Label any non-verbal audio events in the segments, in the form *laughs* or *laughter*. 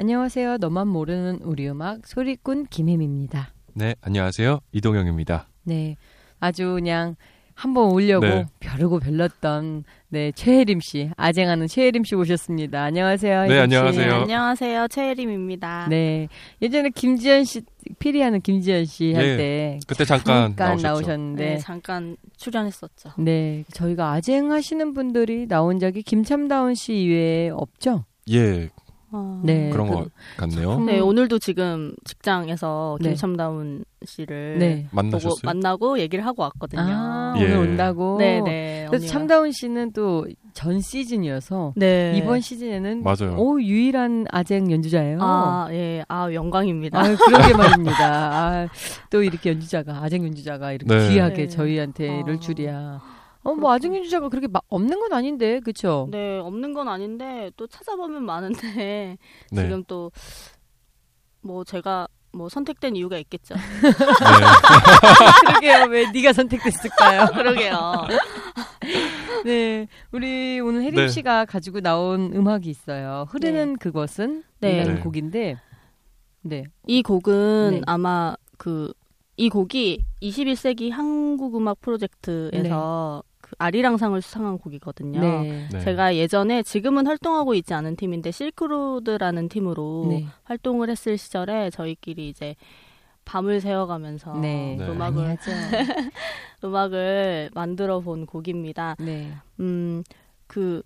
안녕하세요. 너만 모르는 우리 음악 소리꾼 김혜미입니다. 네, 안녕하세요. 이동영입니다. 네, 아주 그냥 한번 오려고 네. 벼르고 별렀던 네 최혜림 씨, 아쟁하는 최혜림 씨 오셨습니다. 안녕하세요. 네, 혜림 씨. 안녕하세요. 안녕하세요. 최혜림입니다. 네, 예전에 김지현 씨, 피리하는 김지현 씨할 예, 때 그때 잠깐, 잠깐 나오셨죠. 나오셨는데 네, 잠깐 출연했었죠. 네, 저희가 아쟁하시는 분들이 나온 적이 김참다운 씨 이외에 없죠? 예, 어, 네. 그런 그- 것 같네요. 음. 네, 오늘도 지금 직장에서 네. 김첨다운 씨를 네. 만나셨어요? 만나고 얘기를 하고 왔거든요. 아, 예. 오늘 온다고. 네, 네. 그래서 언니가. 참다운 씨는 또 전 시즌이어서 네. 이번 시즌에는 맞아요. 오 유일한 아쟁 연주자예요. 아, 예. 아, 영광입니다. 아유, 그러게 말입니다. 아, 또 이렇게 연주자가 아쟁 연주자가 이렇게 네. 귀하게 네. 저희한테 이럴 아. 줄이야. 어, 뭐 아쟁 연주자가 그렇게 막 없는 건 아닌데, 그쵸? 네, 없는 건 아닌데 또 찾아보면 많은데 *laughs* 네. 지금 또 뭐 제가 뭐 선택된 이유가 있겠죠. 네. *laughs* 그러게요. 왜 네가 선택됐을까요? *laughs* 그러게요. 네, 우리 오늘 혜림 네. 씨가 가지고 나온 음악이 있어요. 흐르는 그것은 네. 이라는 네. 곡인데, 네, 이 곡은 네. 아마 그 이 곡이 21세기 한국 음악 프로젝트에서 그 아리랑상을 수상한 곡이거든요. 네, 네. 제가 예전에 지금은 활동하고 있지 않은 팀인데 실크로드라는 팀으로 네, 활동을 했을 시절에 저희끼리 이제 밤을 새워가면서 네, 네. 음악을. *laughs* 음악을 만들어 본 곡입니다. 네, 음, 그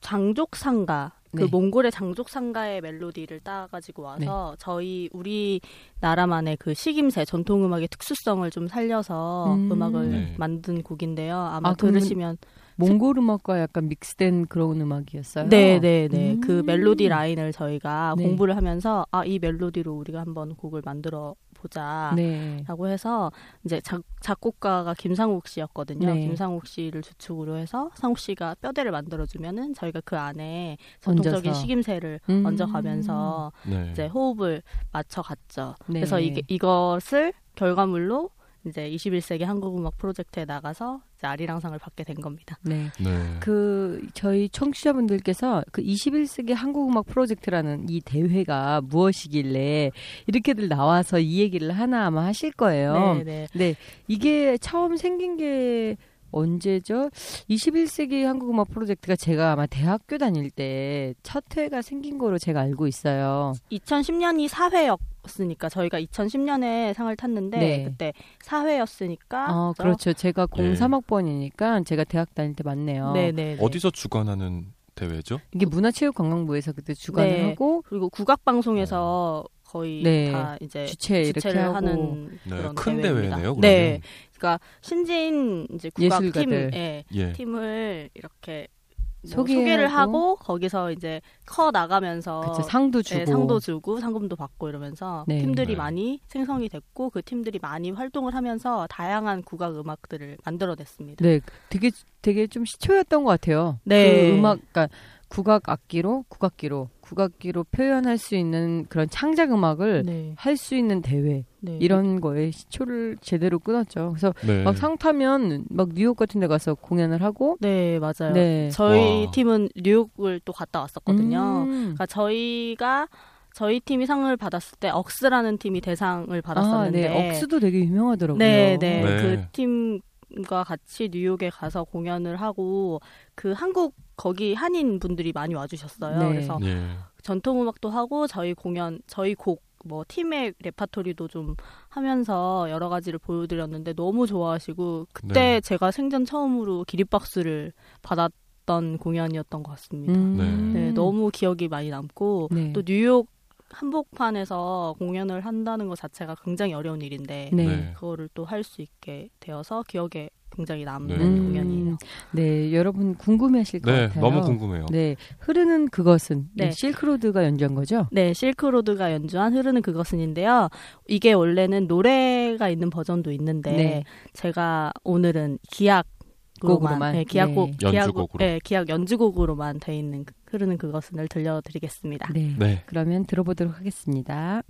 장족상가 그 네. 몽골의 장족상가의 멜로디를 따가지고 와서 저희 우리 나라만의 그 식임새 전통 음악의 특수성을 좀 살려서 음. 음. 악을 네. 만든 곡인데요. 아마 아, 그러면 들으시면 몽골 음악과 약간 믹스된 그런 음악이었어요. 네, 네, 네. 음. 그 멜로디 라인을 저희가 네. 공부를 하면서 아, 이 멜로디로 우리가 한번 곡을 만들어 보자. 네, 라고 해서 이제 작, 작곡가가 김상욱 씨였거든요. 네. 김상욱 씨를 주축으로 해서 상욱 씨가 뼈대를 만들어주면은 저희가 그 안에 전통적인 얹어서. 시김새를 음. 얹어가면서 네. 이제 호흡을 맞춰갔죠. 네. 그래서 이게 이것을 결과물로 이제 21세기 한국음악 프로젝트에 나가서 이제 아리랑상을 받게 된 겁니다. 네. 네. 그 저희 청취자분들께서 그 21세기 한국음악 프로젝트라는 이 대회가 무엇이길래 이렇게들 나와서 이 얘기를 하나 아마 하실 거예요. 네, 네. 네, 이게 처음 생긴 게 언제죠? 21세기 한국음악 프로젝트가 제가 아마 대학교 다닐 때 첫 회가 생긴 거로 제가 알고 있어요. 2010년이 4회였으니까 저희가 2010년에 상을 탔는데 네. 그때 4회였으니까 어, 그렇죠. 제가 예. 03학번이니까 제가 대학 다닐 때 맞네요. 네, 네. 네. 어디서 주관하는 대회죠? 이게 문화체육관광부에서 그때 주관을 네. 하고 그리고 국악 방송에서 거의 네. 다 이제 주최 이렇게 하는 네. 그런 큰. 대회 네요. 그러면. 네, 그러니까 신진 이제 국악 예술가들. 팀, 예, 예. 팀을 이렇게 뭐. 소개를 하고 거기서 이제 커 나가면서 그쵸, 상도 주고 네, 상도 주고 상금도 받고 이러면서 네. 팀들이 네. 많이 생성이 됐고 그 팀들이 많이 활동을 하면서 다양한 국악 음악들을 만들어냈습니다. 네, 되게 되게 좀 시초였던 것 같아요. 네. 그 음악, 그러니까 국악 악기로 국악기로 국악기로 표현할 수 있는 그런 창작 음악을 네, 할수 있는 대회 네. 이런 거에 시초를 제대로 끊었죠. 그래서 네. 막 상 타면 막 뉴욕 같은 데 가서 공연을 하고 네 맞아요. 네. 저희 와. 팀은 뉴욕을 또 갔다 왔었거든요. 음. 그러니까 저희가 저희 팀이 상을 받았을 때 억스라는 팀이 대상을 받았었는데 아, 네. 억수도 되게 유명하더라고요. 네, 네. 네. 그 팀과 같이 뉴욕에 가서 공연을 하고 그 한국 거기 한인 분들이 많이 와주셨어요. 네. 그래서 예. 전통 음악도 하고 저희 공연 저희 곡 뭐 팀의 레파토리도 좀 하면서 여러 가지를 보여드렸는데 너무 좋아하시고 그때 네. 제가 생전 처음으로 기립박수를 받았던 공연이었던 것 같습니다. 음. 네, 너무 기억이 많이 남고 네. 또 뉴욕 한복판에서 공연을 한다는 것 자체가 굉장히 어려운 일인데 네. 네. 그거를 또 할 수 있게 되어서 기억에 굉장히 남는 네. 공연이에요. 네, 여러분 궁금해하실 것 네, 같아요. 너무 궁금해요. 네, 흐르는 그것은 네. 네. 실크로드가 연주한 거죠? 네, 실크로드가 연주한 흐르는 그것은인데요. 이게 원래는 노래가 있는 버전도 있는데 네. 제가 오늘은 기악 곡으로만? 네, 기악곡, 네. 기악, 연주곡으로. 네, 기악 연주곡으로만 돼 있는 그- 흐르는 그것은을 들려드리겠습니다. 네. 네. 그러면 들어보도록 하겠습니다.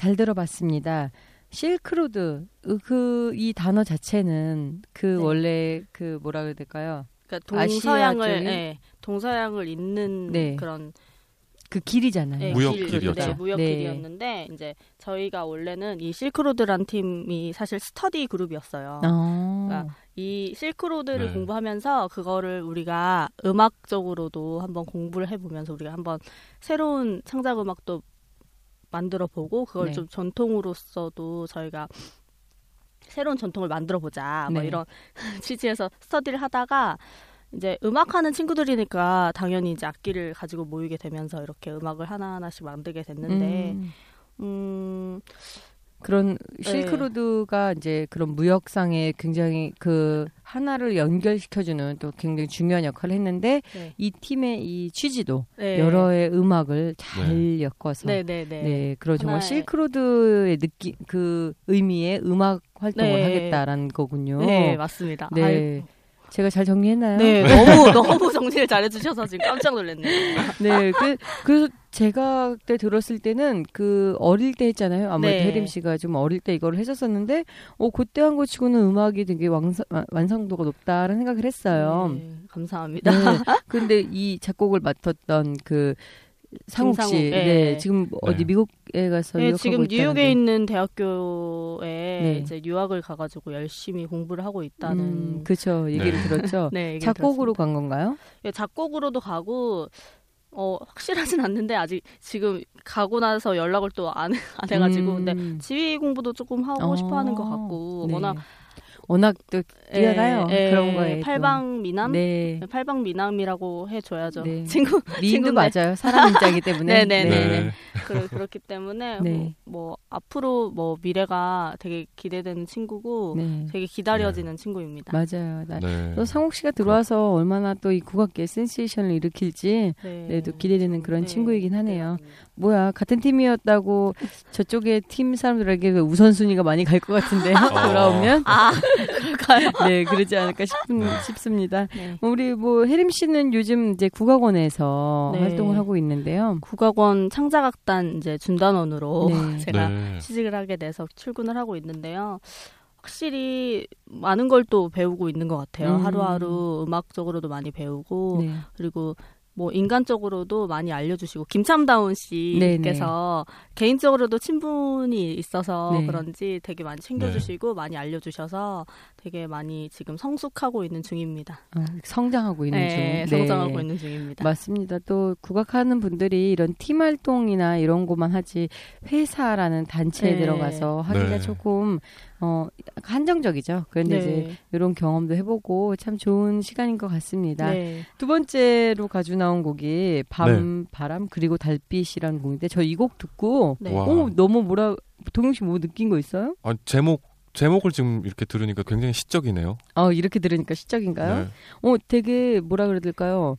잘 들어봤습니다. 실크로드 그 이 단어 자체는 그 네. 원래 그 뭐라 그래야 될까요? 그러니까 동서양을? 예, 동서양을 잇는 네. 그런 그 길이잖아요. 예, 무역 길, 길이었죠. 네, 무역 네. 길이었는데 이제 저희가 원래는 이 실크로드란 팀이 사실 스터디 그룹이었어요. 어. 그러니까 이 실크로드를 네. 공부하면서 그거를 우리가 음악적으로도 한번 공부를 해보면서 우리가 한번 새로운 창작 음악도 만들어 보고 그걸 네. 좀 전통으로서도 저희가 새로운 전통을 만들어 보자 뭐 네. 이런 *laughs* 취지에서 스터디를 하다가 이제 음악하는 친구들이니까 당연히 이제 악기를 가지고 모이게 되면서 이렇게 음악을 하나하나씩 만들게 됐는데 음, 음, 그런 실크로드가 이제 그런 무역상에 굉장히 그 하나를 연결시켜주는 또 굉장히 중요한 역할을 했는데 네. 이 팀의 이 취지도 네. 여러의 음악을 잘 엮어서 네, 네, 네. 네, 그런 정말 하나의- 실크로드의 느낌 그 의미의 음악 활동을 네. 하겠다라는 거군요. 네, 맞습니다. 네. 아이고. 제가 잘 정리했나요? 네, 너무 *laughs* 너무 정리를 잘해주셔서 지금 깜짝 놀랐네요. 네, 그, 그래서 제가 그때 들었을 때는 그 어릴 때 했잖아요. 아무래도 네. 혜림 씨가 좀 어릴 때 이거를 했었었는데, 어, 그때 한 거 치고는 음악이 되게 완성, 완성도가 높다라는 생각을 했어요. 네, 감사합니다. 네. 근데 이 작곡을 맡았던 그 상욱 씨, 네. 네. 지금 어디 네. 미국에 가서 네, 지금 뉴욕에 있다는데. 있는 대학교에 네. 이제 유학을 가가지고 열심히 공부를 하고 있다는. 음, 그쵸. 얘기를 네. 들었죠. *laughs* 네, 얘기를 작곡으로 들었습니다. 간 건가요? 예, 작곡으로도 가고 어 확실하진 않는데 아직 지금 가고 나서 연락을 또 안안 해가지고 근데 음. 지휘 공부도 조금 하고 어, 싶어하는 것 같고 네. 워낙 워낙 또 뛰어나요. 예, 예, 그런 거에. 또. 팔방 미남 네. 팔방 미남이라고 해줘야죠 네. 친구 미인도. 맞아요. 사람 인자기 때문에. *laughs* 네, 네, 네. 그, 그렇기 때문에 *laughs* 네. 뭐, 뭐 앞으로 뭐 미래가 되게 기대되는 친구고 네. 되게 기다려지는 친구입니다. 맞아요. 나, 네. 또 상욱 씨가 들어와서 얼마나 또 이 국악계 센세이션을 일으킬지 네, 네, 또 기대되는 그런 네, 친구이긴 하네요. 네. 뭐야 같은 팀이었다고 저쪽에 팀 사람들에게 그 우선순위가 많이 갈 것 같은데요. *laughs* 어. 돌아오면 아 그럴까요? *laughs* 네 그러지 않을까 싶은, 싶습니다. 네. 우리 뭐 혜림 씨는 요즘 이제 국악원에서 네. 활동을 하고 있는데요. 국악원 창작악단 이제 준단원으로 네. *laughs* 제가 네. 취직을 하게 돼서 출근을 하고 있는데요. 확실히 많은 걸 또 배우고 있는 것 같아요. 음. 하루하루 음악적으로도 많이 배우고 네. 그리고 뭐 인간적으로도 많이 알려주시고 김참다운. 씨께서 개인적으로도 친분이 있어서 네. 그런지 되게 많이 챙겨주시고 많이 알려주셔서 되게 많이 지금 성숙하고 있는 중입니다. 어, 성장하고 있는 네, 중. 성장하고 네. 있는 중입니다. 맞습니다. 또 국악하는 분들이 이런 팀 활동이나 이런 것만 하지 회사라는 단체에 네. 들어가서 하기가 네. 조금 어 한정적이죠. 그런데 이제 이런 경험도 해보고 참 좋은 시간인 것 같습니다. 네. 두 번째로 가져 나온 곡이 밤 네. 바람 그리고 달빛이라는 곡인데 저 이 곡 듣고 네. 와. 오 너무 뭐라 동영 씨 뭐 느낀 거 있어요? 아, 제목 제목을 지금 이렇게 들으니까 굉장히 시적이네요. 어 이렇게 들으니까 시적인가요? 네. 어 되게 뭐라 그래야 될까요?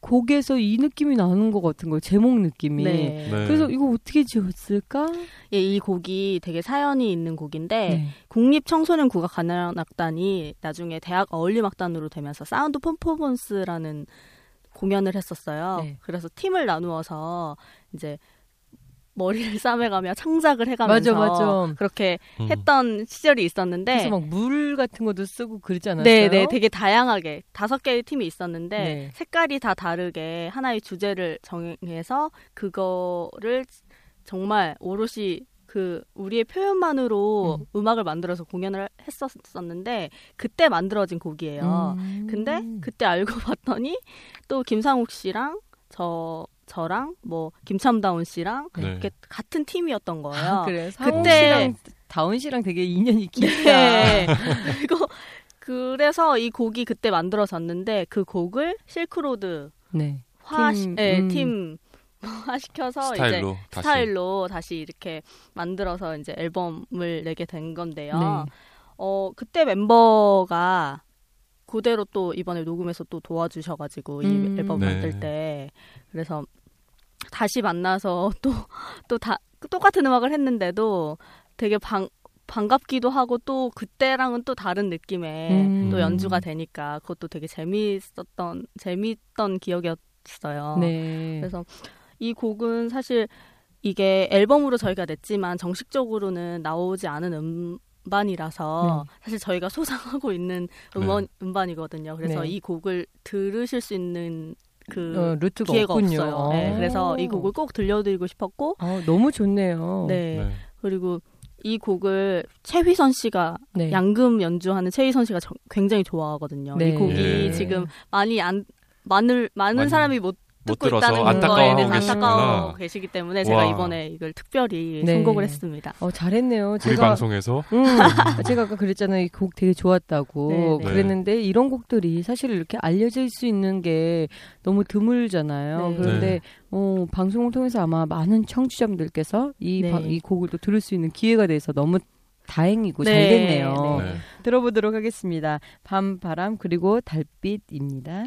곡에서 이 느낌이 나는 것 같은 거예요. 제목 느낌이. 네. 네. 그래서 이거 어떻게 지었을까? 예, 이 곡이 되게 사연이 있는 곡인데 네. 국립 청소년 국악 관현악단이 나중에 대학 어울림악단으로 되면서 사운드 퍼포먼스라는 공연을 했었어요. 네. 그래서 팀을 나누어서 이제 머리를 싸매가며 창작을 해가면서 맞아, 맞아. 그렇게 음. 했던 시절이 있었는데 그래서 막 물 같은 것도 쓰고 그러지 않았어요? 네, 네, 되게 다양하게 다섯 개의 팀이 있었는데 네. 색깔이 다 다르게 하나의 주제를 정해서 그거를 정말 오롯이 그 우리의 표현만으로 음. 악을 만들어서 공연을 했었었는데 그때 만들어진 곡이에요. 음. 근데 그때 알고 *laughs* 봤더니 또 김상욱 씨랑 저 저랑 뭐 김참다운 씨랑 네. 이렇게 같은 팀이었던 거예요. 아, 그래. 그때- 다운 씨랑 되게 인연이 깊다. *laughs* 네. 그리고 그래서 이 곡이 그때 만들어졌는데 그 곡을 실크로드 네. 화, 팀, 네, 음. 팀 화시켜서 이제 스타일로 다시. 스타일로 다시 이렇게 만들어서 이제 앨범을 내게 된 건데요. 네. 어 그때 멤버가 그대로 또 이번에 녹음해서 또 도와주셔가지고 이 음. 앨범 네. 만들 때 그래서 다시 만나서 또 또 다 똑같은 음악을 했는데도 되게 방 반갑기도 하고 또 그때랑은 또 다른 느낌의 음. 또 연주가 되니까 그것도 되게 재미있었던 재미있던 기억이었어요. 네. 그래서 이 곡은 사실 이게 앨범으로 저희가 냈지만 정식적으로는 나오지 않은 음반이라서 사실 저희가 *laughs* 소장하고 있는 음원 음반이거든요. 그래서 네. 이 곡을 들으실 수 있는 그 어, 루트가 기회가 없군요. 없어요. 네, 어. 그래서 이 곡을 꼭 들려드리고 싶었고, 어, 너무 좋네요. 네, 네. 그리고 이 곡을 최휘선 씨가 네. 양금 연주하는 최휘선 씨가 저- 굉장히 좋아하거든요. 네. 이 곡이 예. 지금 많이 안 많을 많은 많이 사람이 못 못 듣고 들어서 있다는 거에 안타까워하고 계시구나. 안타까워 계시기 때문에 제가 와. 이번에 이걸 특별히 네. 선곡을 했습니다. 어, 잘했네요. 우리 제가 방송에서 음, *laughs* 제가 아까 그랬잖아요. 이 곡 되게 좋았다고. 네, 네. 그랬는데 이런 곡들이 사실 이렇게 알려질 수 있는 게 너무 드물잖아요. 네. 그런데 네. 어, 방송을 통해서 아마 많은 청취자분들께서 이, 네. 바- 이 곡을 또 들을 수 있는 기회가 돼서 너무 다행이고 네, 잘 됐네요. 네. 네. 들어보도록 하겠습니다. 밤, 바람, 그리고 달빛입니다.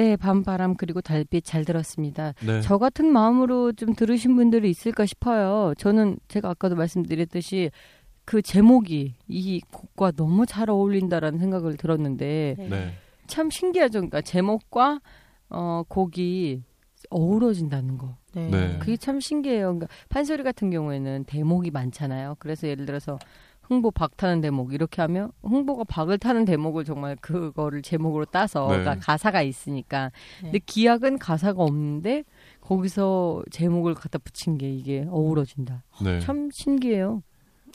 네, 밤바람 그리고 달빛 잘 들었습니다. 네. 저 같은 마음으로 좀 들으신 분들이 있을까 싶어요. 저는 제가 아까도 말씀드렸듯이 그 제목이 이 곡과 너무 잘 어울린다라는 생각을 들었는데 네. 네. 참 신기하죠. 그러니까 제목과 어, 곡이 어우러진다는 거. 네. 네. 그게 참 신기해요. 그러니까 판소리 같은 경우에는 대목이 많잖아요. 그래서 예를 들어서 흥보 박 타는 대목 이렇게 하면 흥보가 박을 타는 대목을 정말 그거를 제목으로 따서 네. 그러니까 가사가 있으니까. 네. 근데 기악은 가사가 없는데 거기서 제목을 갖다 붙인 게 이게 어우러진다. 네. 참 신기해요.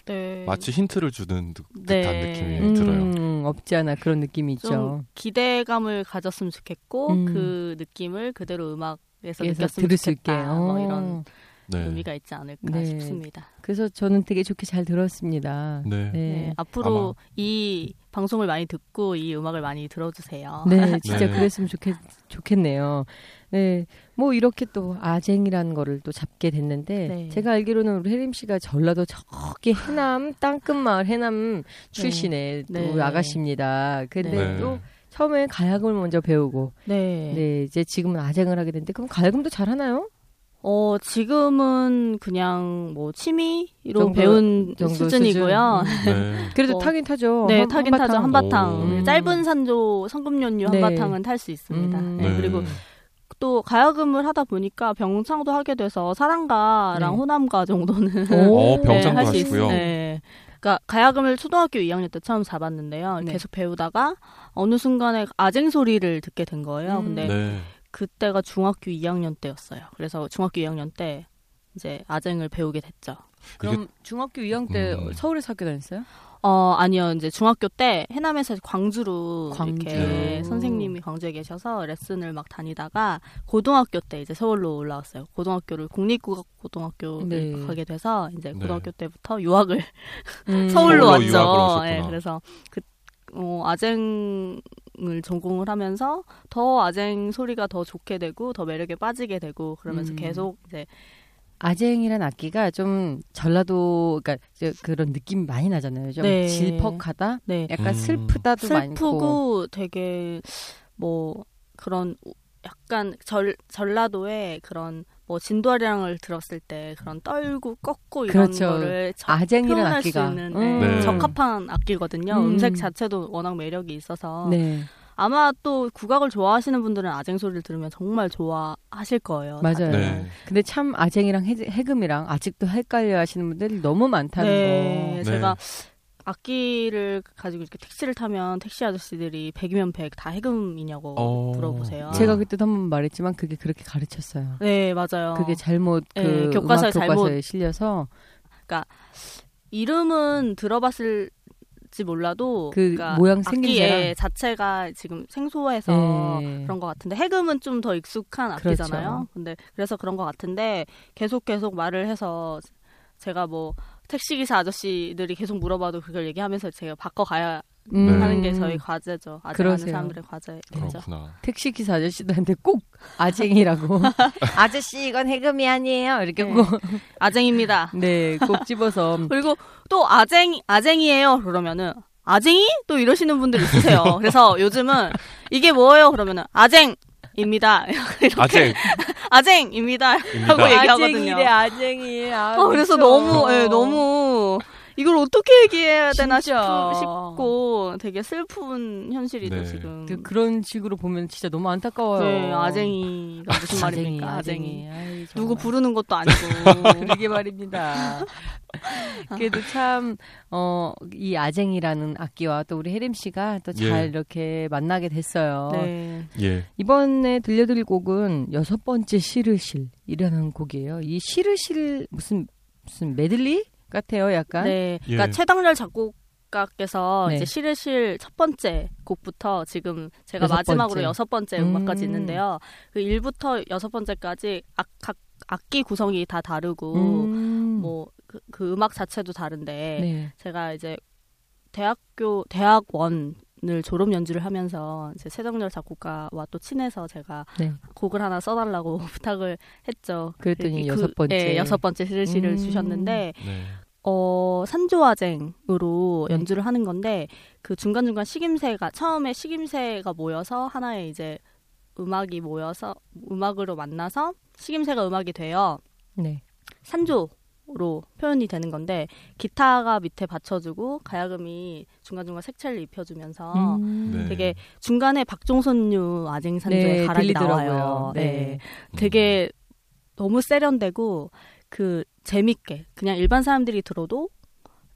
네. 마치 힌트를 주는 듯- 네. 듯한 느낌이 음, 들어요. 없지 않아 그런 느낌이 있죠. 좀 기대감을 가졌으면 좋겠고 음. 그 느낌을 그대로 음악에서 느꼈으면 들을 수 있게. 좋겠다. 뭐 어. 이런 네. 의미가 있지 않을까 네. 싶습니다. 그래서 저는 되게 좋게 잘 들었습니다. 네. 네. 네, 앞으로 이 방송을 많이 듣고 이 음악을 많이 들어주세요. 네, *laughs* 진짜 네. 그랬으면 좋겠, 좋겠네요. 네, 뭐 이렇게 또 아쟁이라는 거를 또 잡게 됐는데 네. 제가 알기로는 우리 혜림 씨가 전라도 저기 해남 땅끝마을 해남 출신의 네. 또 아가씨입니다. 근데 네. 또 처음에 가야금을 먼저 배우고 네. 네, 이제 지금은 아쟁을 하게 됐는데 그럼 가야금도 잘 하나요? 어, 지금은 그냥 뭐 취미로 정도- 배운 정도 수준이고요. 수준? 음. *laughs* 네. 그래도 어, 타긴 타죠. 네, 한- 타긴 타죠. 한바탕. 한바탕. 오. 네, 짧은 산조 성금연유 네. 한바탕은 탈 수 있습니다. 음. 네, 네. 그리고 또 가야금을 하다 보니까 병창도 하게 돼서 사랑가랑 네. 호남가 정도는 *laughs* 어, 병창도 할수 하시고요. 있- 네. 그러니까 가야금을 초등학교 2학년 때 처음 잡았는데요. 네. 계속 배우다가 어느 순간에 아쟁 소리를 듣게 된 거예요. 음. 근데 네. 그때가 중학교 2학년 때였어요. 그래서 중학교 2학년 때 이제 아쟁을 배우게 됐죠. 그럼 중학교 2학년 때 음. 서울에서 학교 다녔어요? 어 아니요 이제 중학교 때 해남에서 광주로 광주. 이렇게 네. 선생님이 광주에 계셔서 레슨을 막 다니다가 고등학교 때 이제 서울로 올라왔어요. 고등학교를 국립국악고등학교를 네. 가게 돼서 이제 네. 고등학교 때부터 유학을 음. *laughs* 서울로 서울로 왔죠. 예, 그래서 그 어, 아쟁 을 전공을 하면서 더 아쟁 소리가 더 좋게 되고 더 매력에 빠지게 되고 그러면서 음. 계속 이제 아쟁이란 악기가 좀 전라도 그러니까 이제 그런 느낌이 많이 나잖아요. 좀 네. 질퍽하다, 네 약간 음. 슬프다도 많고. 슬프고 되게 뭐 그런 우- 약간 절 전라도의 그런 뭐 진도아리랑을 들었을 때 그런 떨고 꺾고 이런 그렇죠. 거를 표현할 악기가 수 있는 음. 네, 네. 적합한 악기거든요. 음. 음. 색 자체도 워낙 매력이 있어서 네, 아마 또 국악을 좋아하시는 분들은 아쟁 소리를 들으면 정말 좋아하실 거예요. 맞아요. 네. 근데 참 아쟁이랑 해, 해금이랑 아직도 헷갈려 하시는 분들이 너무 많다는 네, 거. 제가 악기를 가지고 이렇게 택시를 타면 택시 아저씨들이 100이면 100 다 해금이냐고 어. 물어보세요. 네. 제가 그때도 한 번 말했지만 그게 그렇게 가르쳤어요. 네, 맞아요. 그게 잘못 그 네, 교과서에 음악 교과서에 잘못- 실려서 이름은 들어봤을 지 몰라도 그 그러니까 모양 악기의 자체가 지금 생소해서 네. 그런 것 같은데 해금은 좀 더 익숙한 악기잖아요. 그렇죠. 근데 그래서 그런 것 같은데 계속 계속 말을 해서 제가 뭐 택시기사 아저씨들이 계속 물어봐도 그걸 얘기하면서 제가 바꿔가야 음. 하는 게 저희 과제죠. 아직하는 그러세요. 사람들의 과제죠. 그렇구나. 택시 기사 아저씨들한테 꼭 아쟁이라고 *laughs* 아저씨 이건 해금이 아니에요 이렇게 네. 꼭 아쟁입니다. 네, 꼭 집어서 *laughs* 그리고 또 아쟁 아쟁이에요 그러면은 아쟁이 또 이러시는 분들 있으세요. 그래서 요즘은 이게 뭐예요 그러면은 아쟁 입니다. *laughs* 이렇게 아쟁. *laughs* 아쟁입니다. 입니다. 하고 얘기하거든요. 아쟁이래 아쟁이. 아, 아, 그래서 미쳐. 너무 예, 너무 이걸 어떻게 얘기해야 되나 진짜. 싶고 되게 슬픈 현실이죠 네. 지금. 그- 그런 식으로 보면 진짜 너무 안타까워요. 네, 아쟁이가 무슨 말입니까? 아쟁이. 아이, 누구. 부르는 것도 아니고. *laughs* 그러게 말입니다. *laughs* 그래도 참, 어, 이 아쟁이라는 악기와 또 우리 혜림 씨가 또잘 예. 이렇게 만나게 됐어요. 네. 예. 이번에 들려드릴 곡은 여섯 번째 시르실이라는 곡이에요. 이 시르실 무슨, 무슨 메들리 같아요, 약간. 네. 예. 그러니까 최당렬 작곡가께서 네. 이제 실으실 첫 번째 곡부터 지금 제가 여섯 마지막으로 번째. 여섯 번째 음. 음악까지 있는데요. 그 1부터 여섯 번째까지 악, 각 악기 구성이 다 다르고 음. 뭐그 그 음악 자체도 다른데 네. 제가 이제 대학교 대학원 을 졸업 연주를 하면서 이제 최정렬 작곡가와 또 친해서 제가 네. 곡을 하나 써달라고 *laughs* 부탁을 했죠. 그랬더니 그- 여섯 번째. 예, 여섯 번째 실시를 음. 주셨는데 네. 어 산조화쟁으로 네. 연주를 하는 건데 그 중간 중간 식임새가 처음에 식임새가 모여서 하나의 이제 음악이 모여서 음악으로 만나서 식임새가 음악이 되어 네. 산조로 표현이 되는 건데 기타가 밑에 받쳐주고 가야금이 중간중간 색채를 입혀주면서 음. 네. 되게 중간에 박종선류 아쟁 산조의 네, 가락이 들리더라고요. 나와요. 네. 네. 되게 너무 세련되고 그 재밌게 그냥 일반 사람들이 들어도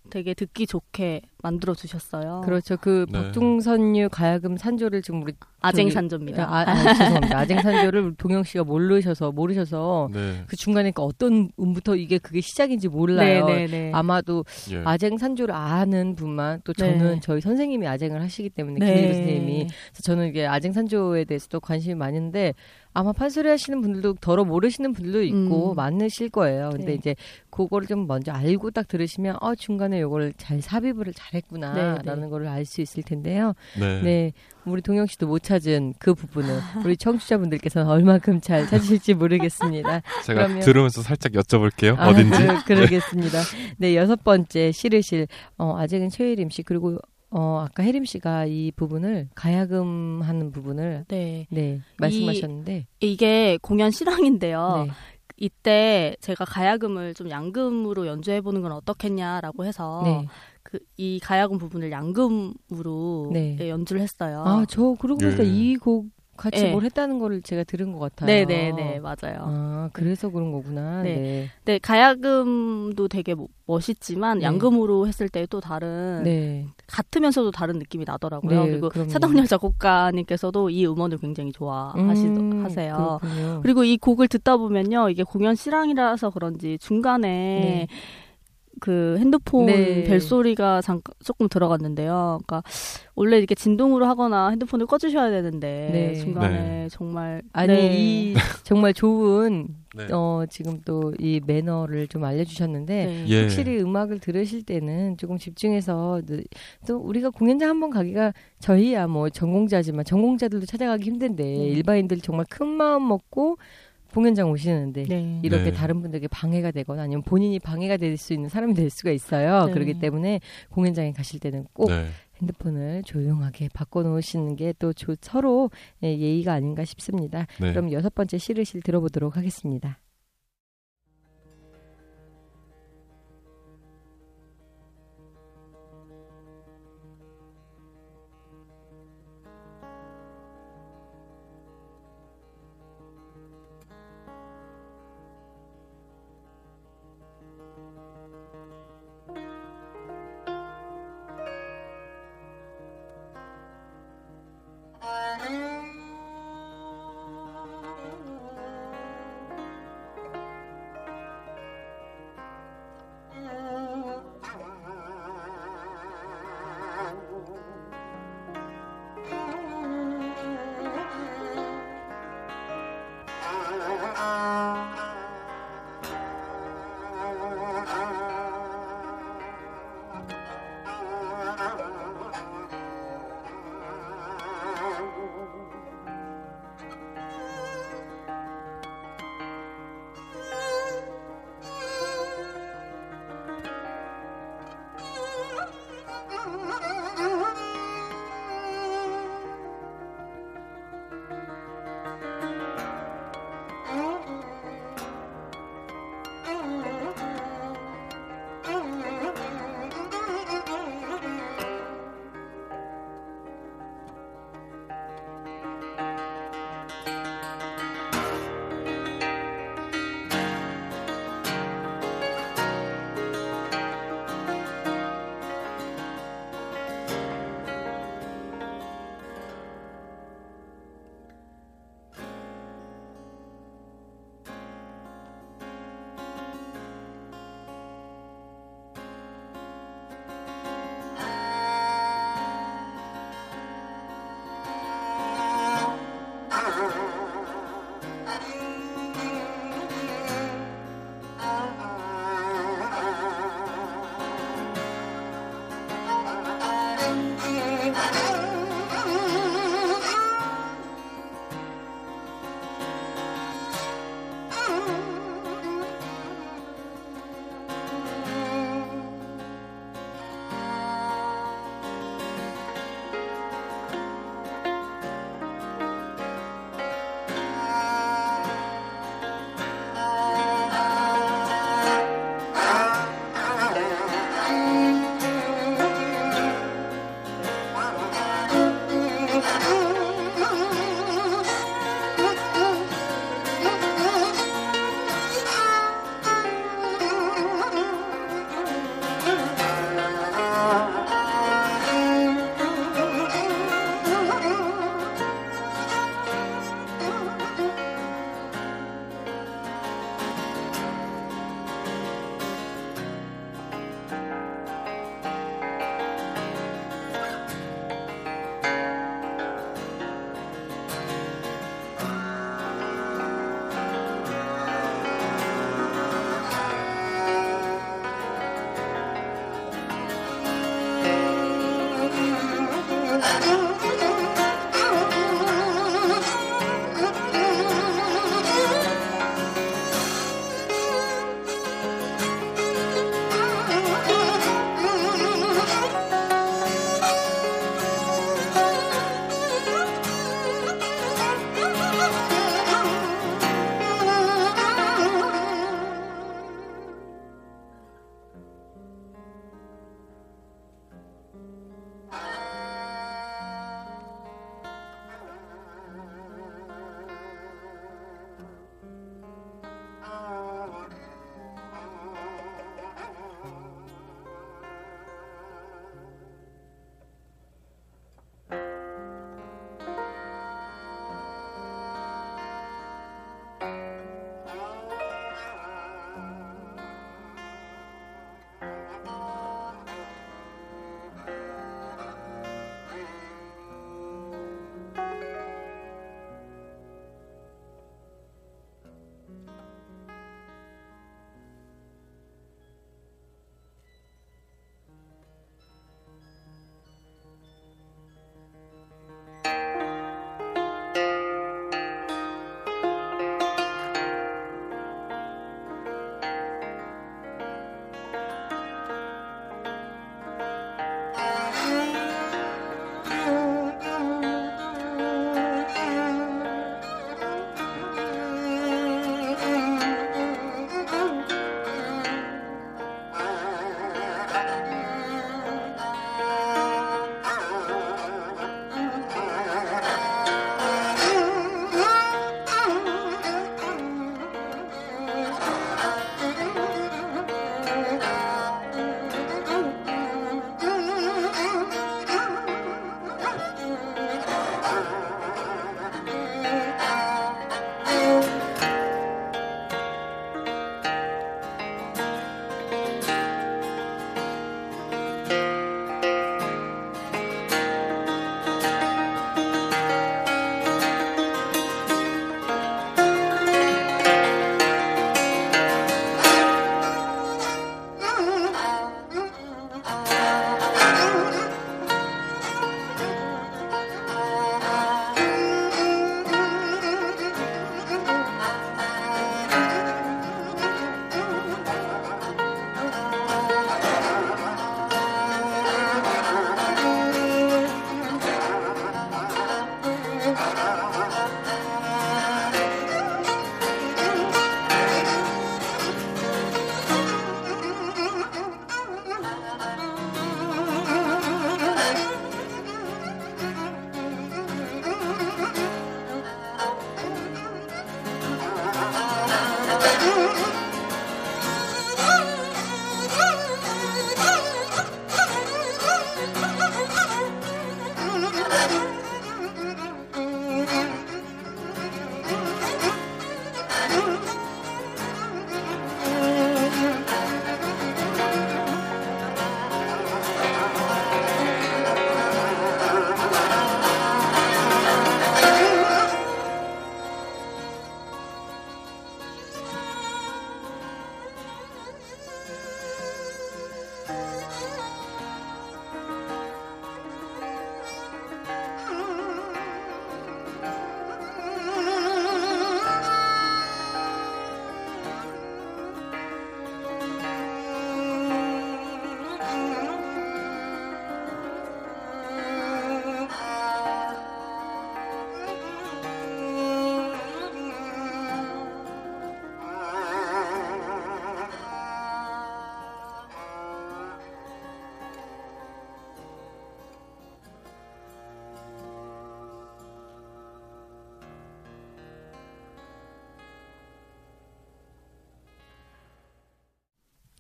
되게 듣기 좋게 만들어 주셨어요. 그렇죠. 그 네. 박중선류 가야금 산조를 지금 우리 아쟁산조입니다. 아, 아, 죄송합니다. 아쟁산조를 동영 씨가 모르셔서 모르셔서 네. 그 중간에 그 어떤 음부터 이게 그게 시작인지 몰라요. 네네네. 아마도 예. 아쟁산조를 아는 분만 또 저는 네. 저희 선생님이 아쟁을 하시기 때문에 네. 김일구 선생님이 그래서 저는 이게 아쟁산조에 대해서도 관심이 많은데 아마 판소리 하시는 분들도 더러 모르시는 분들도 있고 음. 많으실 거예요. 근데 네. 이제 그거를 좀 먼저 알고 딱 들으시면 어 중간에 요걸 잘 삽입을 네, 잘했구나라는 네. 거를 알 수 있을 텐데요. 네. 네. 우리 동영 씨도 못 찾은 그 부분을 *laughs* 우리 청취자분들께서는 얼마큼 잘 찾으실지 모르겠습니다. *laughs* 제가 그러면- 들으면서 살짝 여쭤볼게요. 아, 어딘지. *laughs* 그러, 겠습니다 네, 여섯 번째 시르실 어, 아직은 최혜림 씨 그리고 어, 아까 혜림 씨가 이 부분을 가야금 하는 부분을 네. 네, 말씀하셨는데 이 게 공연 실황인데요. 네. 이때 제가 가야금을 좀 양금으로 연주해 보는 건 어떻겠냐라고 해서 네. 그이 가야금 부분을 양금으로 네. 예, 연주를 했어요. 아, 저 그러고 보니까 예. 이 곡 같이 네. 뭘 했다는 거를 제가 들은 것 같아요. 네네네 맞아요. 아, 그래서 그런 거구나. 네. 네. 네 가야금도 되게 mo- 멋있지만 네. 양금으로 했을 때 또 다른 네. 같으면서도 다른 느낌이 나더라고요. 네, 그리고. 차동열 작곡가님께서도 이 음원을 굉장히 좋아하세요. 음. 그리고 이 곡을 듣다 보면요, 이게 공연 실황이라서 그런지 중간에 네. 그 핸드폰 네. 벨소리가 잠깐 조금 들어갔는데요. 그러니까 원래 이렇게 진동으로 하거나 핸드폰을 꺼주셔야 되는데 네. 중간에 네. 정말 아니 네. 이 *laughs* 정말 좋은 네. 어 지금 또 이 매너를 좀 알려주셨는데 네. 예. 확실히 음악을 들으실 때는 조금 집중해서 또- 또 우리가 공연장 한번 가기가 저희야 뭐 전공자지만 전공자들도 찾아가기 힘든데 네. 일반인들 정말 큰 마음 먹고 공연장 오시는데 네. 이렇게 네. 다른 분들에게 방해가 되거나 아니면 본인이 방해가 될 수 있는 사람이 될 수가 있어요. 네. 그렇기 때문에 공연장에 가실 때는 꼭 네. 핸드폰을 조용하게 바꿔놓으시는 게 또 서로 예, 예의가 아닌가 싶습니다. 네. 그럼 여섯 번째 시르실 들어보도록 하겠습니다.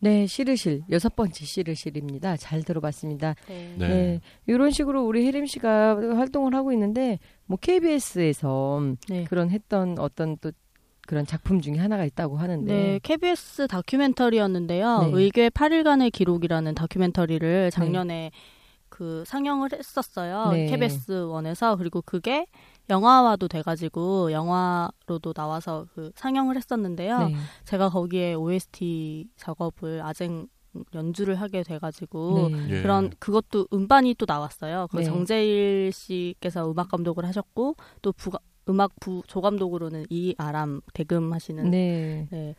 네, 시르실 여섯 번째 시르실입니다. 잘 들어봤습니다. 네. 네. 네. 이런 식으로 우리 혜림 씨가 활동을 하고 있는데 뭐 KBS에서 네. 그런 했던 어떤 또 그런 작품 중에 하나가 있다고 하는데 네, KBS 다큐멘터리였는데요. 네. 의궤 8일간의 기록이라는 다큐멘터리를 작년에 그 상영을 했었어요. 네. KBS 원에서 그리고 그게 영화화도 돼가지고 영화로도 나와서 그 상영을 했었는데요. 네. 제가 거기에 OST 작업을 아쟁 연주를 하게 돼가지고 네. 예. 그런 그것도 음반이 또 나왔어요. 그 네. 정재일 씨께서 음악 감독을 하셨고 또 부, 음악 부 조감독으로는 이아람 대금하시는 네. 네.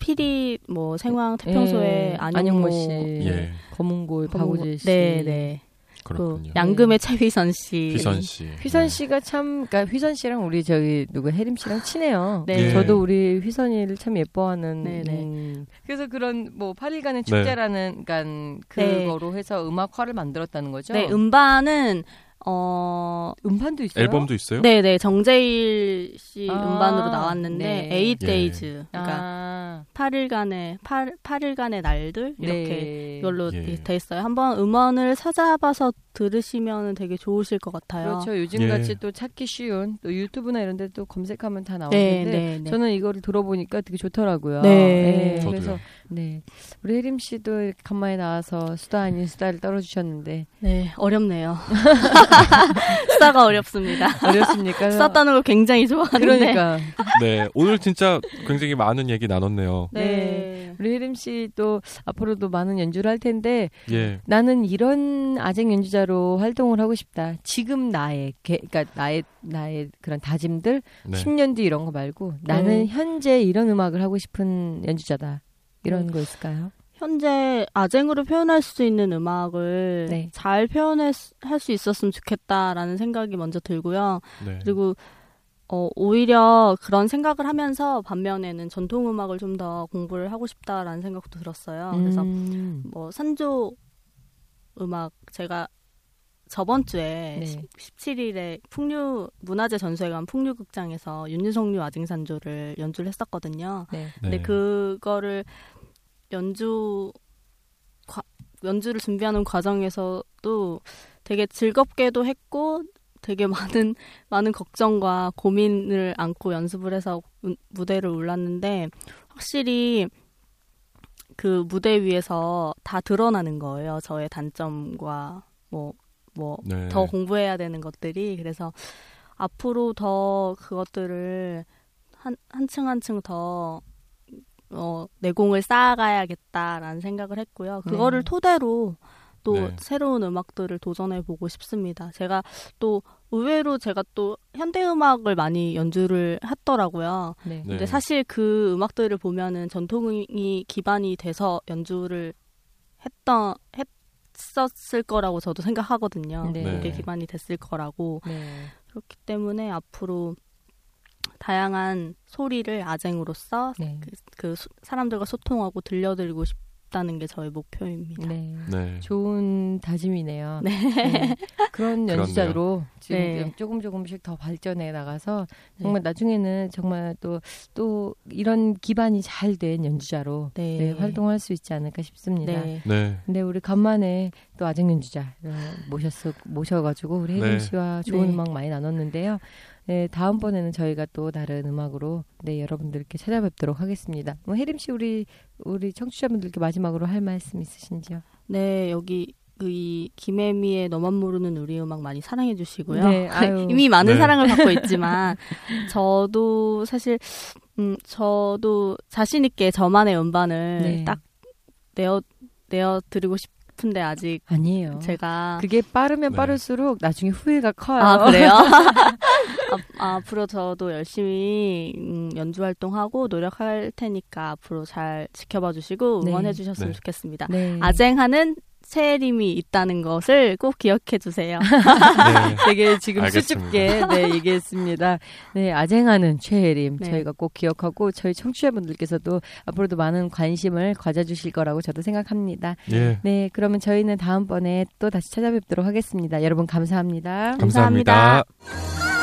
PD 뭐 생황 태평소에 예, 안영모 안영모 씨, 예. 검은골 박우재 씨, 네, 네. 그 그렇군요. 양금의 최휘선 씨. 휘선 씨. 휘선 씨가 참, 그러니까 휘선 씨랑 우리 저기 누구 혜림 씨랑 친해요. 네. 예. 저도 우리 휘선이를 참 예뻐하는. 네, 네. 음. 그래서 그런 뭐 8일간의 축제라는, 그러니까 네. 그거로 해서 음악화를 만들었다는 거죠. 네, 음반은 어 음반도 있어요. 앨범도 있어요? 네, 네. 정재일 씨 아, 음반으로 나왔는데 네. 에잇 예. Days. 그러니까 아, 8일간의 8, 8일간의 날들 이렇게 네. 이걸로 예. 돼 있어요. 한번 음원을 찾아봐서 들으시면 되게 좋으실 것 같아요. 그렇죠. 요즘 예. 같이 또 찾기 쉬운 또 유튜브나 이런 데 또 검색하면 다 네, 나오는데 네, 네. 저는 이거를 들어보니까 되게 좋더라고요. 네. 저도요. 그래서 네. 우리 혜림 씨도 간만에 나와서 수다 아닌 수다를 떨어주셨는데 네, 어렵네요. *laughs* 수다가 어렵습니다. 어렵습니까? 수다 떠는 걸 굉장히 좋아하는데. 그러니까 네. 오늘 진짜 굉장히 많은 얘기 나눴네요. 네. 우리 혜림 씨도 앞으로도 많은 연주를 할 텐데 예. 나는 이런 아쟁 연주자로 활동을 하고 싶다. 지금 나의 개, 그러니까 나의 나의 그런 다짐들 네. 10년 뒤 이런 거 말고 나는 현재 이런 음악을 하고 싶은 연주자다. 이런 거 있을까요? 현재 아쟁으로 표현할 수 있는 음악을 네. 잘 표현할 수 있었으면 좋겠다라는 생각이 먼저 들고요. 네. 그리고 어, 오히려 그런 생각을 하면서 반면에는 전통 음악을 좀 더 공부를 하고 싶다라는 생각도 들었어요. 그래서 음. 뭐 산조 음악 제가 저번 주에 네. 17일에 풍류 문화재 전수회관 풍류극장에서 윤유성류 아징산조를 연주를 했었거든요. 네. 근데 네. 그거를 연주 과- 연주를 준비하는 과정에서도 되게 즐겁게도 했고 되게 많은 *laughs* 많은 걱정과 고민을 안고 연습을 해서 우- 무대를 올랐는데 확실히 그 무대 위에서 다 드러나는 거예요. 저의 단점과 뭐뭐 네. 더 공부해야 되는 것들이 그래서 앞으로 더 그것들을 한 한층 한층 더 어, 내공을 쌓아가야겠다라는 생각을 했고요. 그거를 네. 토대로 또 네. 새로운 음악들을 도전해 보고 싶습니다. 제가 또 의외로 제가 또 현대 음악을 많이 연주를 했더라고요. 네. 네. 근데 사실 그 음악들을 보면은 전통이 기반이 돼서 연주를 했던 했었을 거라고 저도 생각하거든요. 네. 그게 기반이 됐을 거라고 네. 그렇기 때문에 앞으로 다양한 소리를 아쟁으로서 네. 그, 그 소- 사람들과 소통하고 들려드리고 싶 다는 게 저의 목표입니다. 네. 네. 좋은 다짐이네요. 네. 네. 그런 그렇네요. 연주자로 지금 네. 조금 조금씩 더 발전해 나가서 정말 나중에는 정말 또 또 이런 기반이 잘 된 연주자로 네. 네, 활동할 수 있지 않을까 싶습니다. 네. 네. 근데 우리 간만에 또 아쟁 연주자 모셨어 모셔가지고 우리 혜림 네. 씨와 좋은 네. 음악 많이 나눴는데요. 네, 다음번에는 저희가 또 다른 음악으로 네 여러분들께 찾아뵙도록 하겠습니다. 뭐 혜림 씨 우리 우리 청취자분들께 마지막으로 할 말씀 있으신지요? 네, 여기 그이 김혜미의 너만 모르는 우리 음악 많이 사랑해 주시고요. 네. *laughs* 이미 많은 네. 사랑을 받고 있지만 *laughs* 저도 사실 음 저도 자신 있게 저만의 음반을 네. 딱 내어 내어 드리고 싶은데 아직 아니에요. 제가 그게 빠르면 네. 빠를수록 나중에 후회가 커요. 아 그래요? *laughs* 아, 앞으로 저도 열심히 음, 연주 활동하고 노력할 테니까 앞으로 잘 지켜봐 주시고 네. 응원해 주셨으면 네. 좋겠습니다. 네. 아쟁하는 최혜림이 있다는 것을 꼭 기억해 주세요. *laughs* 네. 되게 지금 알겠습니다. 수줍게 네 얘기했습니다. 네 아쟁하는 최혜림 네. 저희가 꼭 기억하고 저희 청취자분들께서도 앞으로도 많은 관심을 가져 주실 거라고 저도 생각합니다. 예. 네 그러면 저희는 다음번에 또 다시 찾아뵙도록 하겠습니다. 여러분 감사합니다. 감사합니다. 감사합니다.